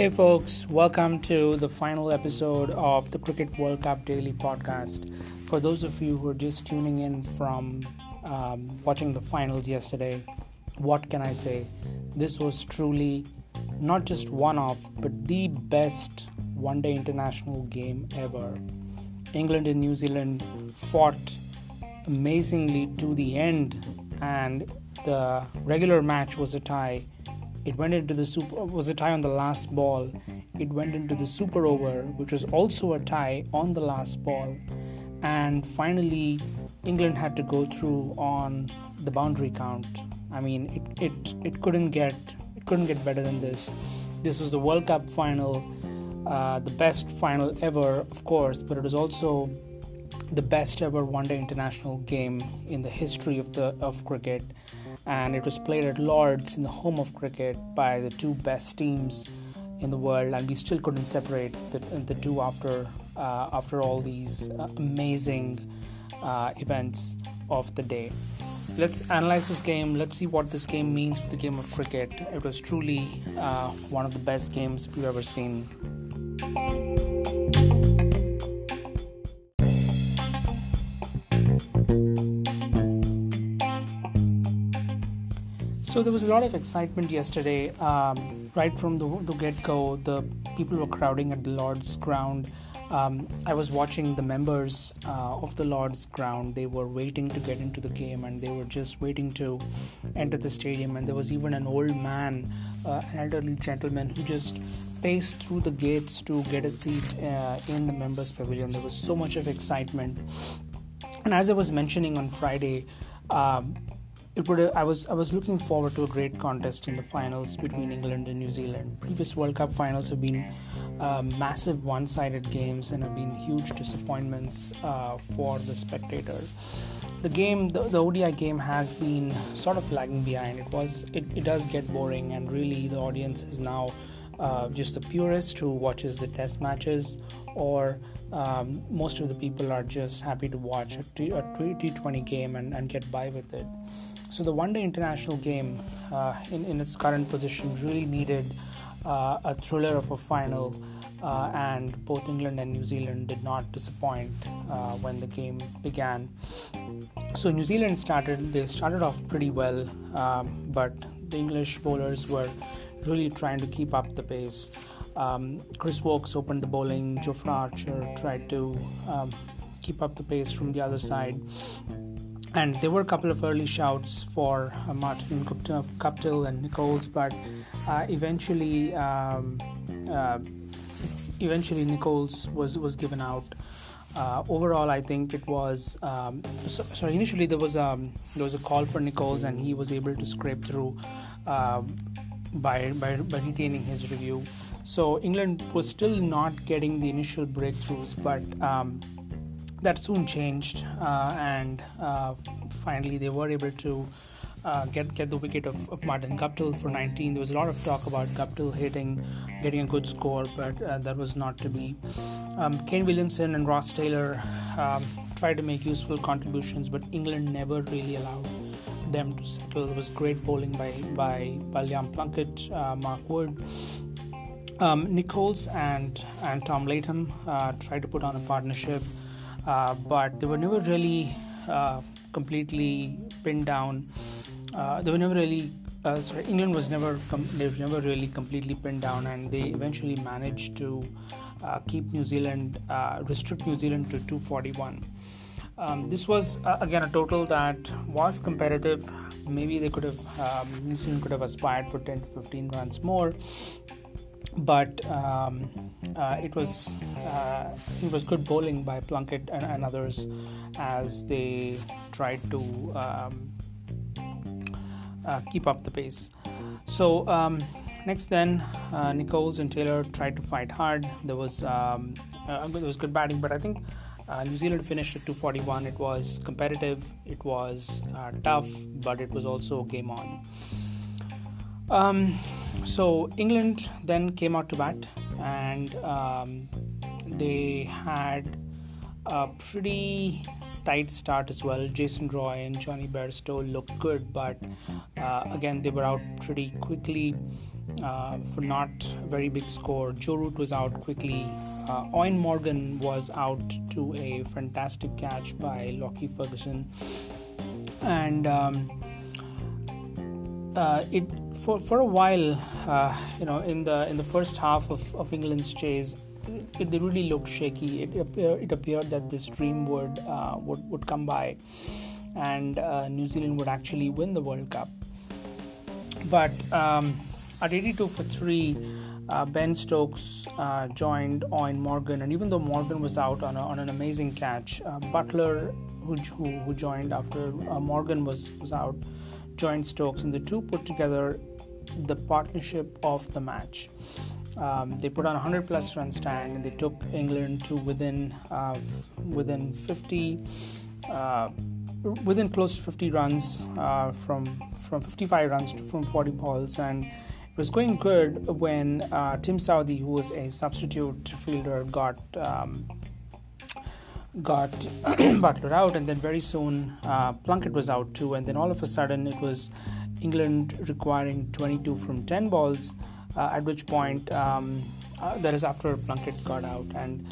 Hey, folks, welcome to the final episode of the Cricket World Cup Daily Podcast. For those of you who are just tuning in from um, watching the finals yesterday, what can I say? This was truly not just one of, but the best one day international game ever. England and New Zealand fought amazingly to the end, and the regular match was a tie it went into the super was a tie on the last ball. It went into the super over, which was also a tie on the last ball. And finally, England had to go through on the boundary count. I mean, it, it, it couldn't get it couldn't get better than this. This was the World Cup final, uh, the best final ever, of course, but it was also the best ever one-day international game in the history of the of cricket and it was played at Lords in the home of cricket by the two best teams in the world, and we still couldn't separate the, the two after uh, after all these uh, amazing uh, events of the day. Let's analyze this game. Let's see what this game means for the game of cricket. It was truly uh, one of the best games we've ever seen. So there was a lot of excitement yesterday, um, right from the, the get go. The people were crowding at the Lord's ground. Um, I was watching the members uh, of the Lord's ground. They were waiting to get into the game and they were just waiting to enter the stadium. And there was even an old man, uh, an elderly gentleman, who just paced through the gates to get a seat uh, in the members' pavilion. There was so much of excitement. And as I was mentioning on Friday, um, it would I was I was looking forward to a great contest in the finals between England and New Zealand. Previous World Cup finals have been uh, massive one-sided games and have been huge disappointments uh, for the spectator. The game, the, the, ODI game, has been sort of lagging behind. It was it, it does get boring, and really the audience is now uh, just the purist who watches the test matches, or um, most of the people are just happy to watch a T, a T20 game and, and get by with it. So the one day international game uh, in, in its current position really needed uh, a thriller of a final, uh, and both England and New Zealand did not disappoint uh, when the game began. So New Zealand started, they started off pretty well, um, but the English bowlers were really trying to keep up the pace. Um, Chris Woakes opened the bowling, Jofra Archer tried to um, keep up the pace from the other side and there were a couple of early shouts for uh, Martin Guptill and Nicholls, but uh, eventually, um, uh, eventually Nicholls was was given out. Uh, overall, I think it was um, so, sorry. Initially, there was um, there was a call for Nicholls, and he was able to scrape through uh, by, by by retaining his review. So England was still not getting the initial breakthroughs, but um, that soon changed, uh, and uh, finally they were able to uh, get get the wicket of, of, Martin Guptill for 19. There was a lot of talk about Guptill hitting, getting a good score, but uh, that was not to be. Um, Kane Williamson and Ross Taylor um, tried to make useful contributions, but England never really allowed them to settle. There was great bowling by by, by Liam Plunkett, uh, Mark Wood. Um, Nicholls and and Tom Latham uh, tried to put on a partnership. Uh, but they were never really uh, completely pinned down. Uh, they were never really. sorry, England was never com- they were never really completely pinned down, and they eventually managed to keep New Zealand restrict New Zealand to 241. Um, this was uh, again a total that was competitive. Maybe they could have um, New Zealand could have aspired for 10 to 15 runs more, but um, uh, it was uh, it was good bowling by Plunkett and, and others as they tried to um, uh, keep up the pace. So um, next, then uh, Nicholls and Taylor tried to fight hard. There was um, uh, there was good batting, but I think. Uh, New Zealand finished at 241. It was competitive, it was tough, but it was also game on. So England then came out to bat, and um, they had a pretty tight start as well. Jason Roy and Jonny Bairstow looked good, but uh, again, they were out pretty quickly uh, for not a very big score. Joe Root was out quickly. Uh, Eoin Morgan was out to a fantastic catch by Lockie Ferguson. And um, uh, it for, for a while, uh, you know, in the in the first half of, of England's chase, it, they really looked shaky. It, it appeared that this dream would uh, would would come by, and uh, New Zealand would actually win the World Cup. But um, at 82 for three, uh, Ben Stokes uh, joined Eoin Morgan, and even though Morgan was out on, a, on an amazing catch, uh, Buttler, who, who, who, joined after Morgan was was out, joined Stokes, and the two put together the partnership of the match. Um, they put on 100 plus run stand. And they took England to within uh, within 50 uh, within close to 50 runs uh, from from 55 runs to from 40 balls. And it was going good when uh, Tim Southee who was a substitute fielder got um, got Buttler out and then very soon uh, Plunkett was out too. And then all of a sudden it was England requiring 22 from 10 balls uh, at which point um, uh, that is after Plunkett got out and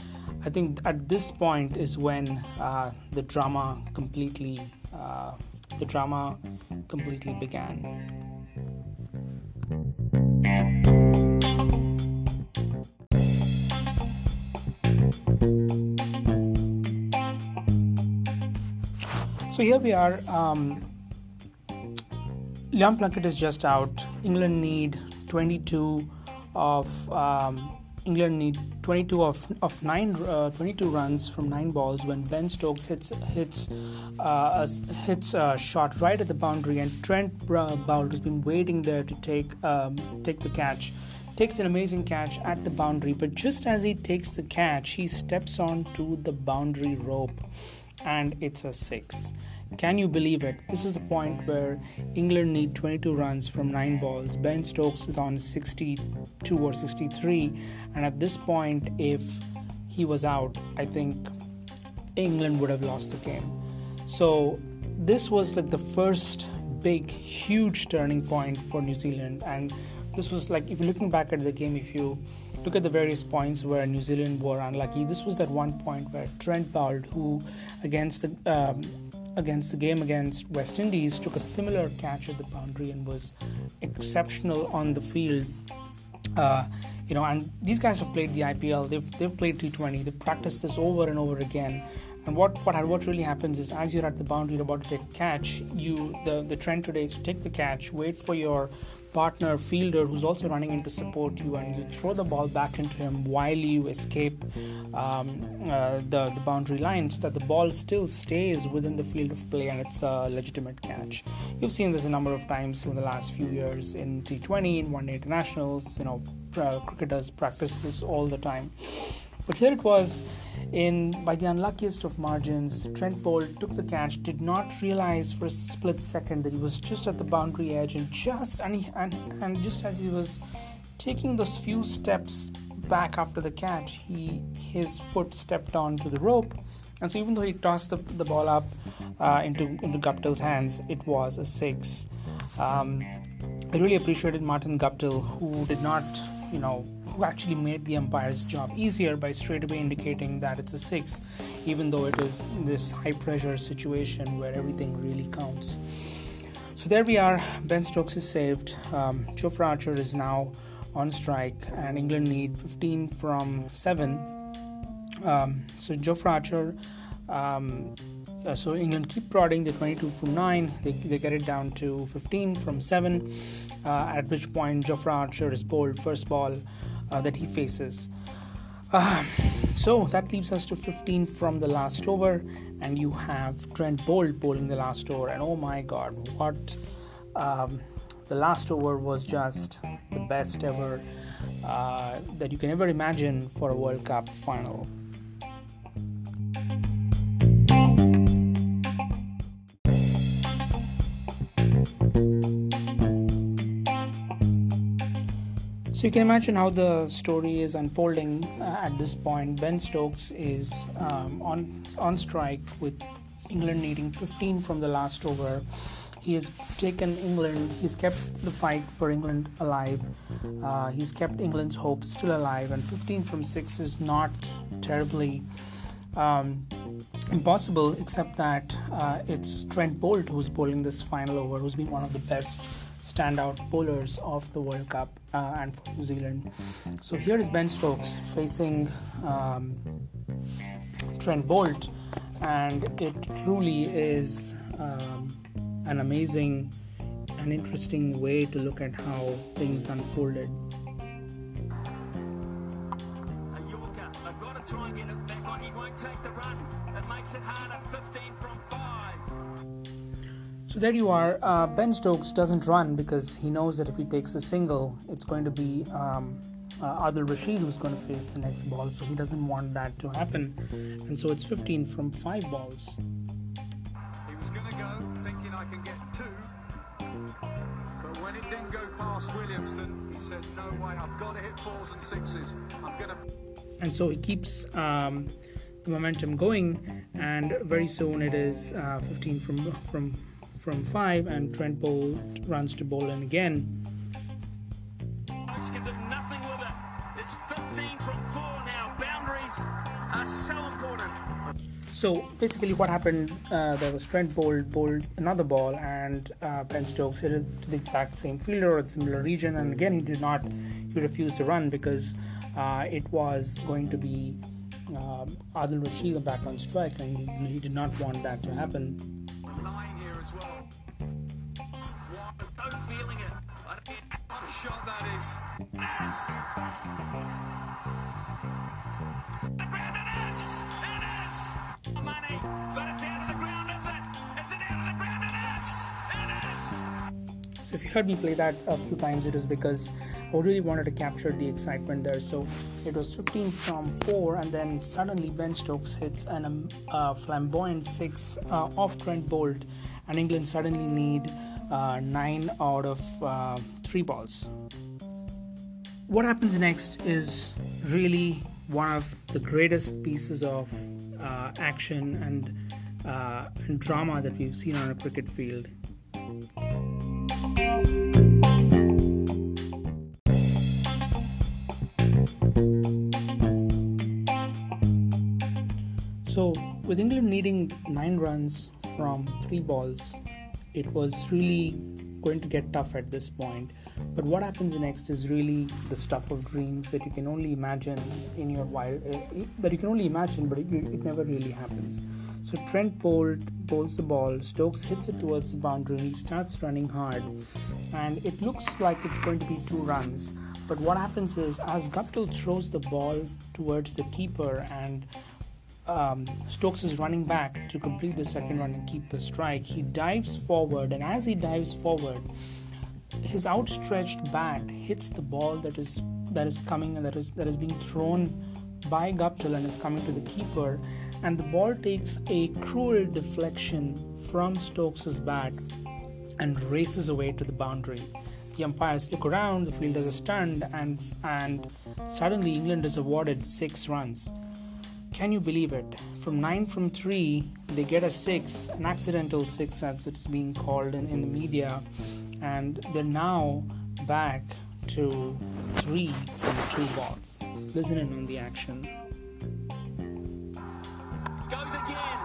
I think at this point is when uh, the drama completely uh, the drama completely began. So here we are. Um, Liam Plunkett is just out. England need 22 of um, England need 22 of of nine uh, 22 runs from nine balls when Ben Stokes hits hits uh, hits a shot right at the boundary and Trent Boult has been waiting there to take um, take the catch takes an amazing catch at the boundary but just as he takes the catch he steps onto the boundary rope and it's a six can you believe it? This is the point where England need 22 runs from 9 balls. Ben Stokes is on 62 or 63, and at this point, if he was out, I think England would have lost the game. So, this was like the first big, huge turning point for New Zealand, and this was like if you're looking back at the game, if you look at the various points where New Zealand were unlucky, this was that one point where Trent Boult, who against the um, against the game against West Indies took a similar catch at the boundary and was exceptional on the field. Uh, you know, and these guys have played the IPL. They've they've played T20. They've practiced this over and over again. And what what what really happens is, as you're at the boundary, you're about to take a catch. You the the trend today is to take the catch, wait for your partner fielder who's also running in to support you, and you throw the ball back into him while you escape um, uh, the, the boundary line so that the ball still stays within the field of play and it's a legitimate catch. You've seen this a number of times in the last few years in T20, in one day internationals, you know, uh, cricketers practice this all the time. But here it was in by the unluckiest of margins, Trent Boult took the catch, did not realize for a split second that he was just at the boundary edge, and just and he, and, and just as he was taking those few steps back after the catch, he his foot stepped onto the rope, and so even though he tossed the, the ball up uh, into into Guptill's hands, it was a six. Um, I really appreciated Martin Guptill, who did not, you know, who actually made the umpire's job easier by straight away indicating that it's a six, even though it is this high pressure situation where everything really counts. So there we are. Ben Stokes is saved. Um, Jofra Archer is now on strike, and England need 15 from 7. Um, so Jofra Archer. Um, uh, so England keep prodding the 22 from 9 they, they get it down to 15 from 7 uh, at which point Jofra Archer is bowled first ball uh, that he faces. Uh, so that leaves us to 15 from the last over, and you have Trent Boult bowling the last over. And oh my god, what um, the last over was just the best ever uh, that you can ever imagine for a World Cup final. So you can imagine how the story is unfolding uh, at this point. Ben Stokes is um, on on strike with England needing 15 from the last over. He has taken England, he's kept the fight for England alive. Uh, he's kept England's hopes still alive, and 15 from 6 is not terribly um, impossible, except that uh, it's Trent Boult who's bowling this final over, who's been one of the best standout bowlers of the World Cup uh, and for New Zealand. So here is Ben Stokes facing um, Trent Boult, and it truly is um, an amazing and interesting way to look at how things unfolded. back on. He won't take the run. It makes it harder. 15 from 5. So there you are. Uh, ben Stokes doesn't run because he knows that if he takes a single, it's going to be um, uh, Adil Rashid who's going to face the next ball. So he doesn't want that to happen. And so it's 15 from 5 balls. He was going to go thinking I can get two. But when it didn't go past Williamson, he said, no way, I've got to hit fours and sixes. I'm going to and so he keeps um, the momentum going and very soon it is uh, 15 from from from 5 and Trent Boult runs to Boland again nothing with it. It's 15 from 4 now. Boundaries are so important. So basically, what happened? Uh, there was Trent Boult bowled another ball, and uh, Ben Stokes hit it to the exact same fielder or a similar region, and again he did not. He refused to run because uh, it was going to be um, Adil Rashid back on strike, and he, he, did not want that to happen. No feeling it. What a shot that is. Yes! The ground it is! Money, but it's out of the ground, is it? Is it out of the ground? It is! It is! So if you heard me play that a few times, it was because I really wanted to capture the excitement there. So it was 15 from 4, and then suddenly Ben Stokes hits an um, uh, flamboyant 6 uh, off Trent Boult, and England suddenly need uh, 9 out of uh, 3 balls. What happens next is really one of the greatest pieces of uh, action and, and drama that we've seen on a cricket field. So, with England needing nine runs from three balls, it was really going to get tough at this point. But what happens next is really the stuff of dreams that you can only imagine in your wild, uh, that you can only imagine, but it, it never really happens. So Trent Boult bowls the ball, Stokes hits it towards the boundary, he starts running hard, and it looks like it's going to be two runs. But what happens is, as Guptill throws the ball towards the keeper and um, Stokes is running back to complete the second run and keep the strike. He dives forward, and as he dives forward, his outstretched bat hits the ball that is that is coming and that is that is being thrown by Guptill and is coming to the keeper, and the ball takes a cruel deflection from Stokes's bat and races away to the boundary. The umpires look around, the fielders are stunned, and and suddenly England is awarded six runs. Can you believe it? From 9 from 3, they get a 6, an accidental 6 as it's being called in, in the media, and they're now back to 3 from 2 balls. Listen in on the action. Goes again.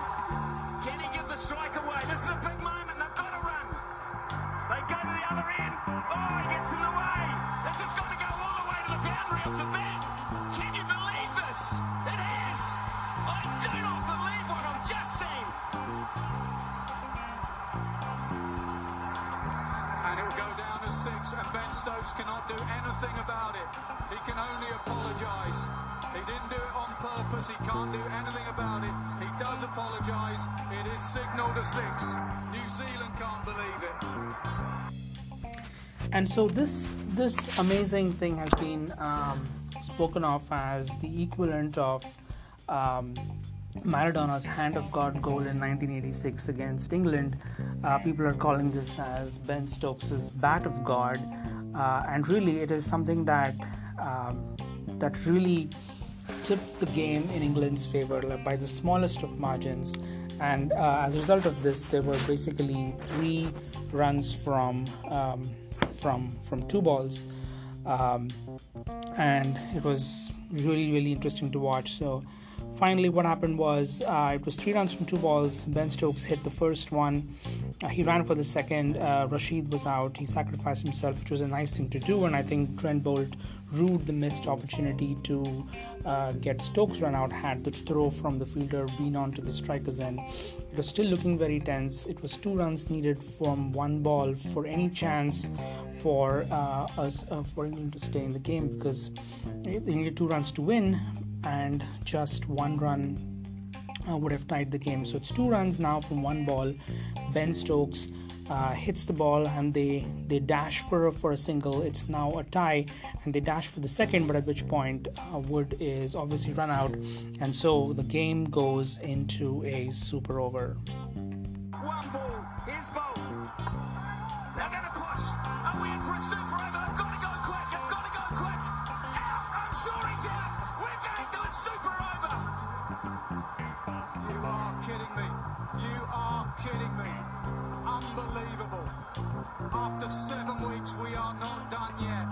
Can he give the strike away? This is a big moment. They've got to run. They go to the other end. Oh, he gets in the way. This has got to go all the way to the boundary of the back. Purpose. He can't do anything about it. He does apologise. It is signal to six. New Zealand can't believe it. And so this this amazing thing has been um, spoken of as the equivalent of um, Maradona's Hand of God goal in 1986 against England. Uh, people are calling this as Ben Stokes's Bat of God, uh, and really it is something that um, that really tipped the game in England's favor by the smallest of margins And uh, as a result of this, there were basically three runs from um, from from two balls, um, and it was really really interesting to watch. So finally, what happened was uh, it was three runs from two balls. Ben Stokes hit the first one. Uh, he ran for the second. Uh, Rashid was out. He sacrificed himself, which was a nice thing to do. And I think Trent Boult ruled the missed opportunity to uh, get Stokes run out had the throw from the fielder been onto the striker's end. It was still looking very tense. It was two runs needed from one ball for any chance for uh, us uh, for England to stay in the game because they needed two runs to win and just one run uh, would have tied the game. So it's two runs now from one ball. Ben Stokes uh, hits the ball and they they dash for for a single. It's now a tie, and they dash for the second. But at which point uh, Wood is obviously run out, and so the game goes into a super over. To push. Are we in for a super over? Got to go quick. Got to go quick. Out. I'm sure he's out. After seven weeks, we are not done yet.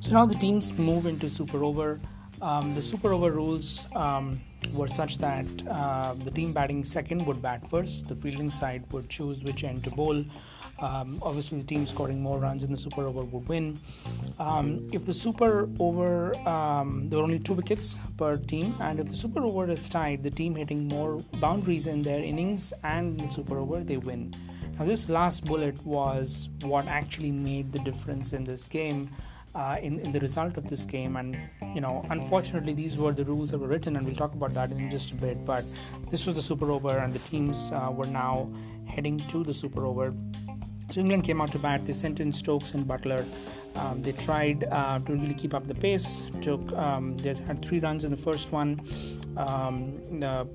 So now the teams move into super over. Um, the super over rules um, were such that uh, the team batting second would bat first. The fielding side would choose which end to bowl. Um, obviously, the team scoring more runs in the super over would win. Um, if the super over, um, there were only two wickets per team, and if the super over is tied, the team hitting more boundaries in their innings and in the super over, they win. Now, this last bullet was what actually made the difference in this game. Uh, in, in the result of this game and you know unfortunately these were the rules that were written and we'll talk about that in just a bit but this was the super over and the teams uh, were now heading to the super over so england came out to bat. They sent in stokes and Buttler. Um, they tried uh, to really keep up the pace took um, they had three runs in the first one. Um, the,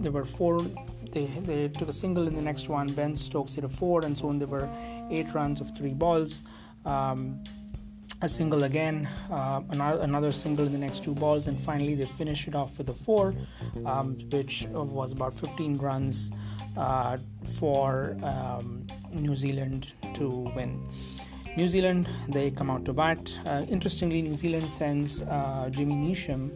there were four they, they took a single in the next one. Ben stokes hit a four and so on. There were eight runs of three balls. Um, a single again, uh, another, another single in the next two balls, and finally they finished it off with a four, um, which was about 15 runs uh, for um, New Zealand to win. New Zealand, they come out to bat. Uh, interestingly, New Zealand sends uh, Jimmy Neesham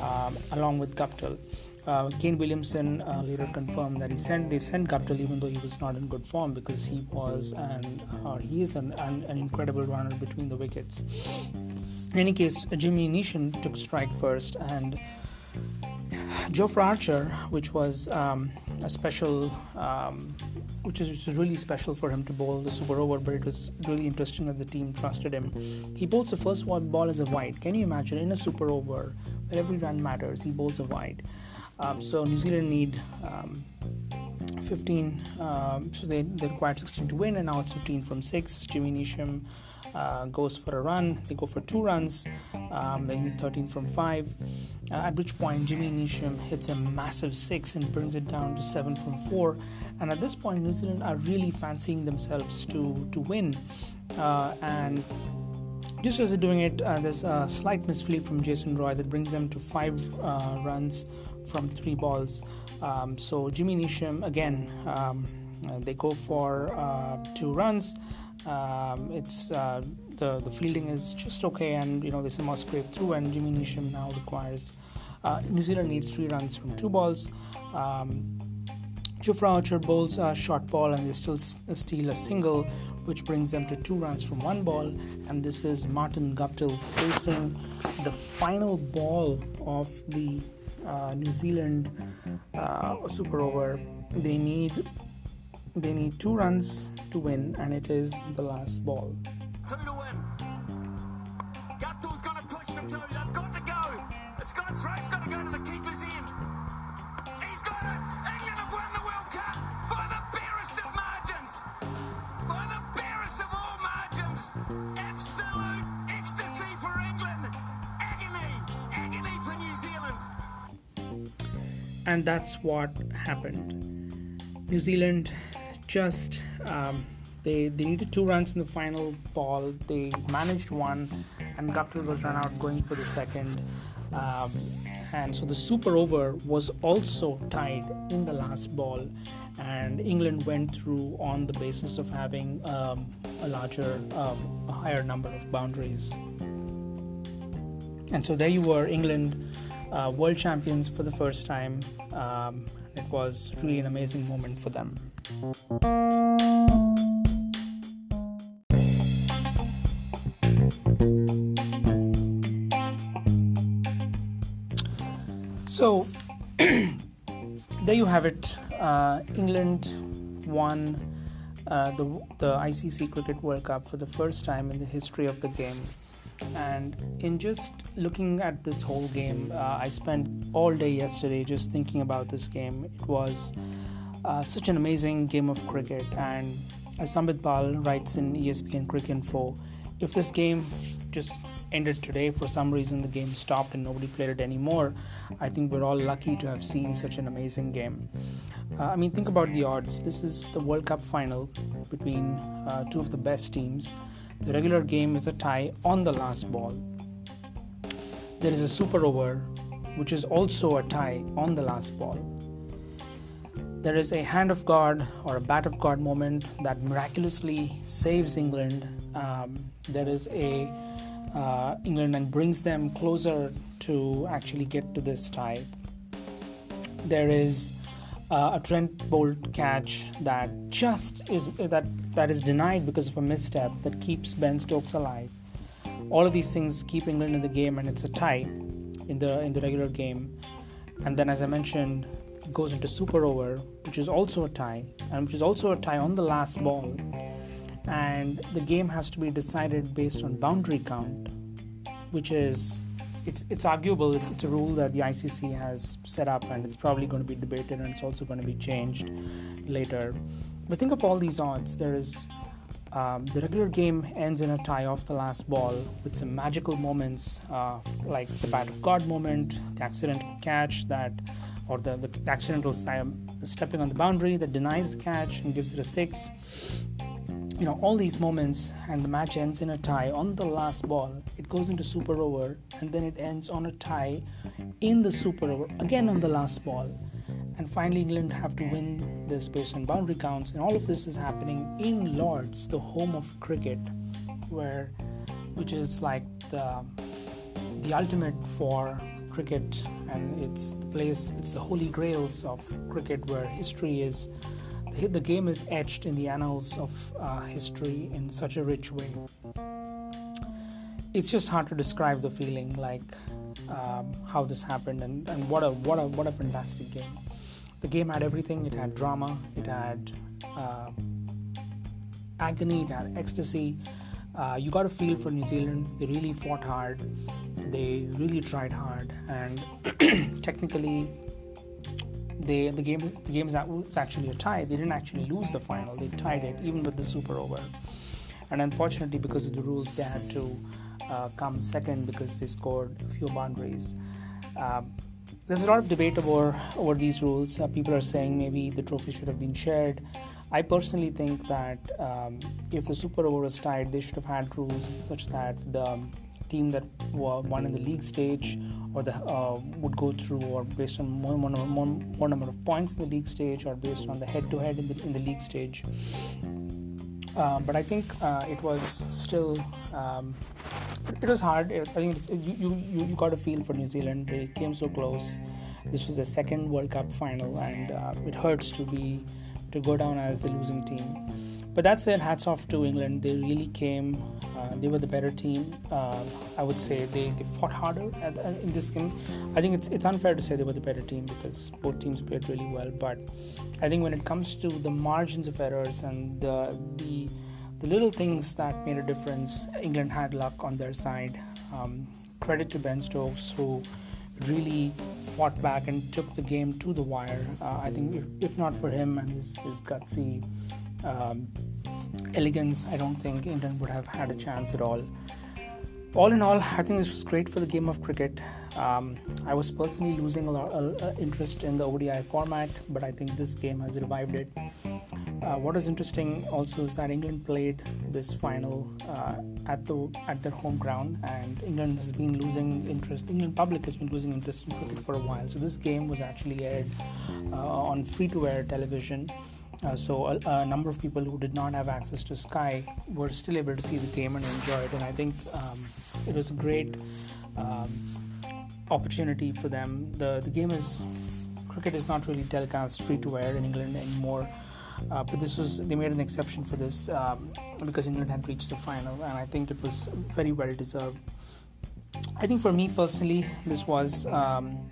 um, along with Guptill. Uh, Kane Williamson uh, later confirmed that he sent they sent Guptill even though he was not in good form because he was an uh, he is an, an, an, incredible runner between the wickets. In any case, Jimmy Neesham took strike first and Jofra Archer, which was um, a special, um, which, is, really special for him to bowl the super over, but it was really interesting that the team trusted him. He bowls the first one ball as a wide. Can you imagine in a super over where every run matters, he bowls a wide. Um, so New Zealand need um, 15, um, so they, they required 16 to win, and now it's 15 from 6. Jimmy Neesham uh, goes for a run, they go for two runs, um, they need 13 from 5. Uh, at which point, Jimmy Neesham hits a massive 6 and brings it down to 7 from 4. And at this point, New Zealand are really fancying themselves to, to win. Uh, and just as they're doing it, uh, there's a slight misfield from Jason Roy that brings them to five uh, runs from three balls. Um, so Jimmy Neesham again, um, they go for uh, two runs. Um, it's uh, the the fielding is just okay, and you know they somehow scrape through. And Jimmy Neesham now requires uh, New Zealand needs three runs from two balls. Um, Jofra Archer bowls a short ball and they still s- steal a single, which brings them to two runs from one ball. And this is Martin Guptill facing the final ball of the uh, New Zealand uh, Super Over. They need they need two runs to win, and it is the last ball. Two to win. Guptill's got to push them two. They've got to go. It's got throw. It's got to go to the keeper's end. He's got it. England have won the World Cup by the barest of margins. By the barest of all margins. Absolute ecstasy for England. Agony. Agony for New Zealand. and that's what happened. New Zealand just um, They they needed two runs in the final ball. They managed one, and Guptill was run out going for the second. Um, and so the super over was also tied in the last ball, and England went through on the basis of having um, a larger, um, a higher number of boundaries. And so there you were, England, uh, world champions for the first time. Um, it was really an amazing moment for them. So there you have it. Uh, England won uh, the the ICC Cricket World Cup for the first time in the history of the game. And in just looking at this whole game, uh, I spent all day yesterday just thinking about this game. It was uh, such an amazing game of cricket, and as Sambit Bal writes in ESPN Cricinfo, if this game just ended today. For some reason the game stopped and nobody played it anymore. I think we're all lucky to have seen such an amazing game. Uh, i mean think about the odds. This is the world cup final between uh, two of the best teams. The regular game is a tie on the last ball. There is a super over which is also a tie on the last ball. There is a hand of God or a bat of God moment that miraculously saves England. Um, there is a uh, England and brings them closer to actually get to this tie. There is uh, a Trent Boult catch that just is that that is denied because of a misstep that keeps Ben Stokes alive. All of these things keep England in the game, and it's a tie in the in the regular game. And then, as I mentioned, goes into super over, which is also a tie, and which is also a tie on the last ball and the game has to be decided based on boundary count, which is it's it's arguable. It's, it's, a rule that the ICC has set up, and it's probably going to be debated, and it's also going to be changed later. But think of all these odds. There is um, the regular game ends in a tie off the last ball with some magical moments, uh, like the bat of God moment, the accidental catch that, or the, the accidental stepping on the boundary that denies the catch and gives it a six you know all these moments and the match ends in a tie on the last ball. It goes into super over and then it ends on a tie in the super over again on the last ball. And finally england have to win this based on boundary counts. And all of this is happening in lords the home of cricket where which is like the the ultimate for cricket. And it's the place it's the holy grails of cricket where history is the game is etched in the annals of uh, history in such a rich way. It's just hard to describe the feeling, like um, how this happened, and, and what a what a what a fantastic game. The game had everything. It had drama. It had uh, agony. It had ecstasy. Uh, you got a feel for New Zealand. They really fought hard. They really tried hard, and technically they the game the game was actually a tie. They didn't actually lose the final. They tied it even with the super over. And unfortunately, because of the rules, they had to uh, come second because they scored a few boundaries. Um, there's a lot of debate over over these rules. Uh, people are saying maybe the trophy should have been shared. I personally think that um, if the super over was tied, they should have had rules such that the team that won in the league stage or the uh, would go through or based on more, more, more, more number of points in the league stage or based on the head-to-head in the, in the league stage uh, but I think uh, it was still um, it was hard. I think you, you you got a feel for New Zealand. They came so close. This was the second World Cup final, and uh, it hurts to be to go down as the losing team. But that said, hats off to England. They really came. Uh, they were the better team. Uh, I would say they, they fought harder at, uh, in this game. I think it's it's unfair to say they were the better team because both teams played really well. But I think when it comes to the margins of errors and the the, the little things that made a difference, England had luck on their side. Um, credit to Ben Stokes who really fought back and took the game to the wire. Uh, I think if, if, not for him and his, his gutsy um, elegance, I don't think England would have had a chance at all. All in all, I think this was great for the game of cricket. Um, I was personally losing a lot of interest in the ODI format, but I think this game has revived it. uh, what is interesting also is that England played this final uh, at the at their home ground, and England has been losing interest. The England public has been losing interest in cricket for a while. So this game was actually aired uh, on free-to-air television. Uh, so a, a, number of people who did not have access to Sky were still able to see the game and enjoy it. And I think um, it was a great um, opportunity for them. The the game is cricket is not really telecast free to air in England anymore. Uh, but this was they made an exception for this um, because England had reached the final, and I think it was very well deserved. I think for me personally, this was um,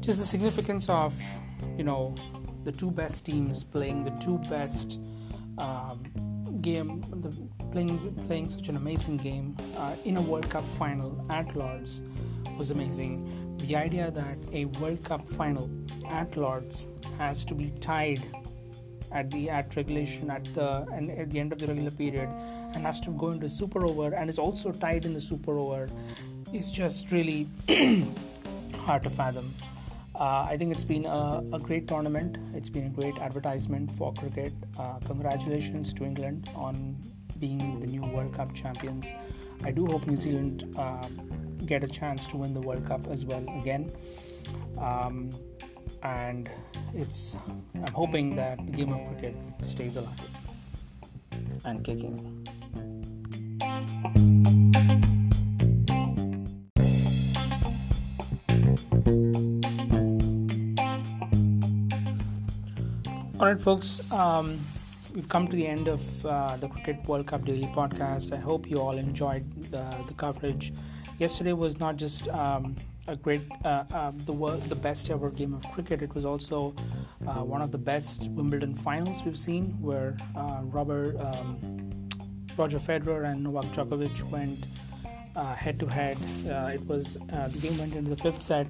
just the significance of you know the two best teams playing the two best um, game, the, playing playing such an amazing game uh, in a World Cup final at Lords was amazing. The idea that a World Cup final at Lords has to be tied at the at regulation at the and at the end of the regular period and has to go into a super over and is also tied in the super over is just really hard to fathom. Uh, I think it's been a, a, great tournament. It's been a great advertisement for cricket. Uh, congratulations to England on being the new World Cup champions. I do hope New Zealand uh, get a chance to win the World Cup as well again. Um, and it's I'm hoping that the game of cricket stays alive and kicking. Right, folks. Um, we've come to the end of uh, the Cricket World Cup Daily podcast. I hope you all enjoyed the, the coverage. Yesterday was not just um, a great, uh, uh, the world, the best ever game of cricket. It was also uh, one of the best Wimbledon finals we've seen, where uh, Robert, um, Roger Federer and Novak Djokovic went head to head. It was the game went into the fifth set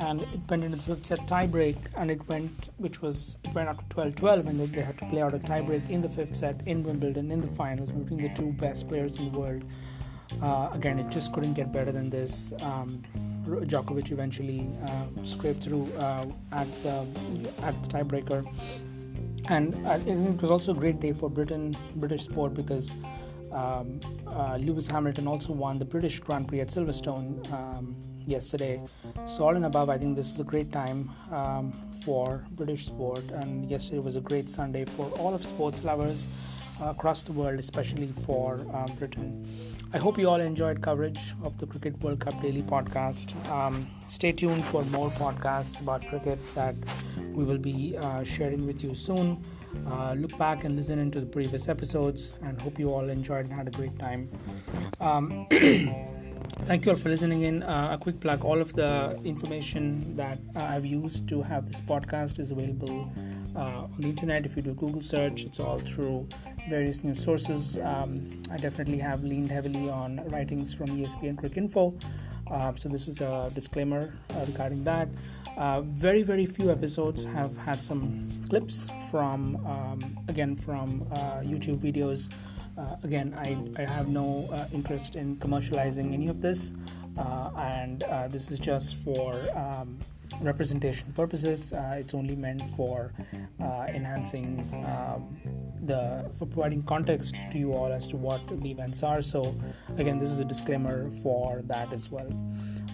and it went into the fifth set tiebreak and it went which was it went up to 12-12 and they had to play out a tiebreak in the fifth set in Wimbledon in the finals between the two best players in the world. Uh, again it just couldn't get better than this. Um, Djokovic eventually uh, scraped through uh, at the at the tiebreaker. And it was also a great day for Britain British sport because um, uh, Lewis Hamilton also won the British Grand Prix at Silverstone um, yesterday. So, all in above, I think this is a great time um, for British sport, and yesterday was a great Sunday for all of sports lovers uh, across the world, especially for uh, Britain. I hope you all enjoyed coverage of the Cricket World Cup Daily podcast. Um, stay tuned for more podcasts about cricket that we will be uh, sharing with you soon. Uh, look back and listen into the previous episodes and hope you all enjoyed and had a great time. Um, thank you all for listening in. Uh, a quick plug all of the information that uh, I've used to have this podcast is available uh, on the internet. If you do Google search, it's all through various news sources. Um, I definitely have leaned heavily on writings from ESPN Cricinfo. Uh, so, this is a disclaimer uh, regarding that. Uh, very, very few episodes have had some clips from, um, again, from uh, YouTube videos. Uh, again, I, I have no interest in commercializing any of this, and this is just for um, representation purposes. it's only meant for enhancing um, the for providing context to you all as to what the events are. So, again, this is a disclaimer for that as well.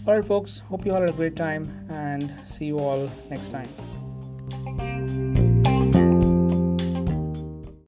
Alright, folks, hope you all had a great time and see you all next time.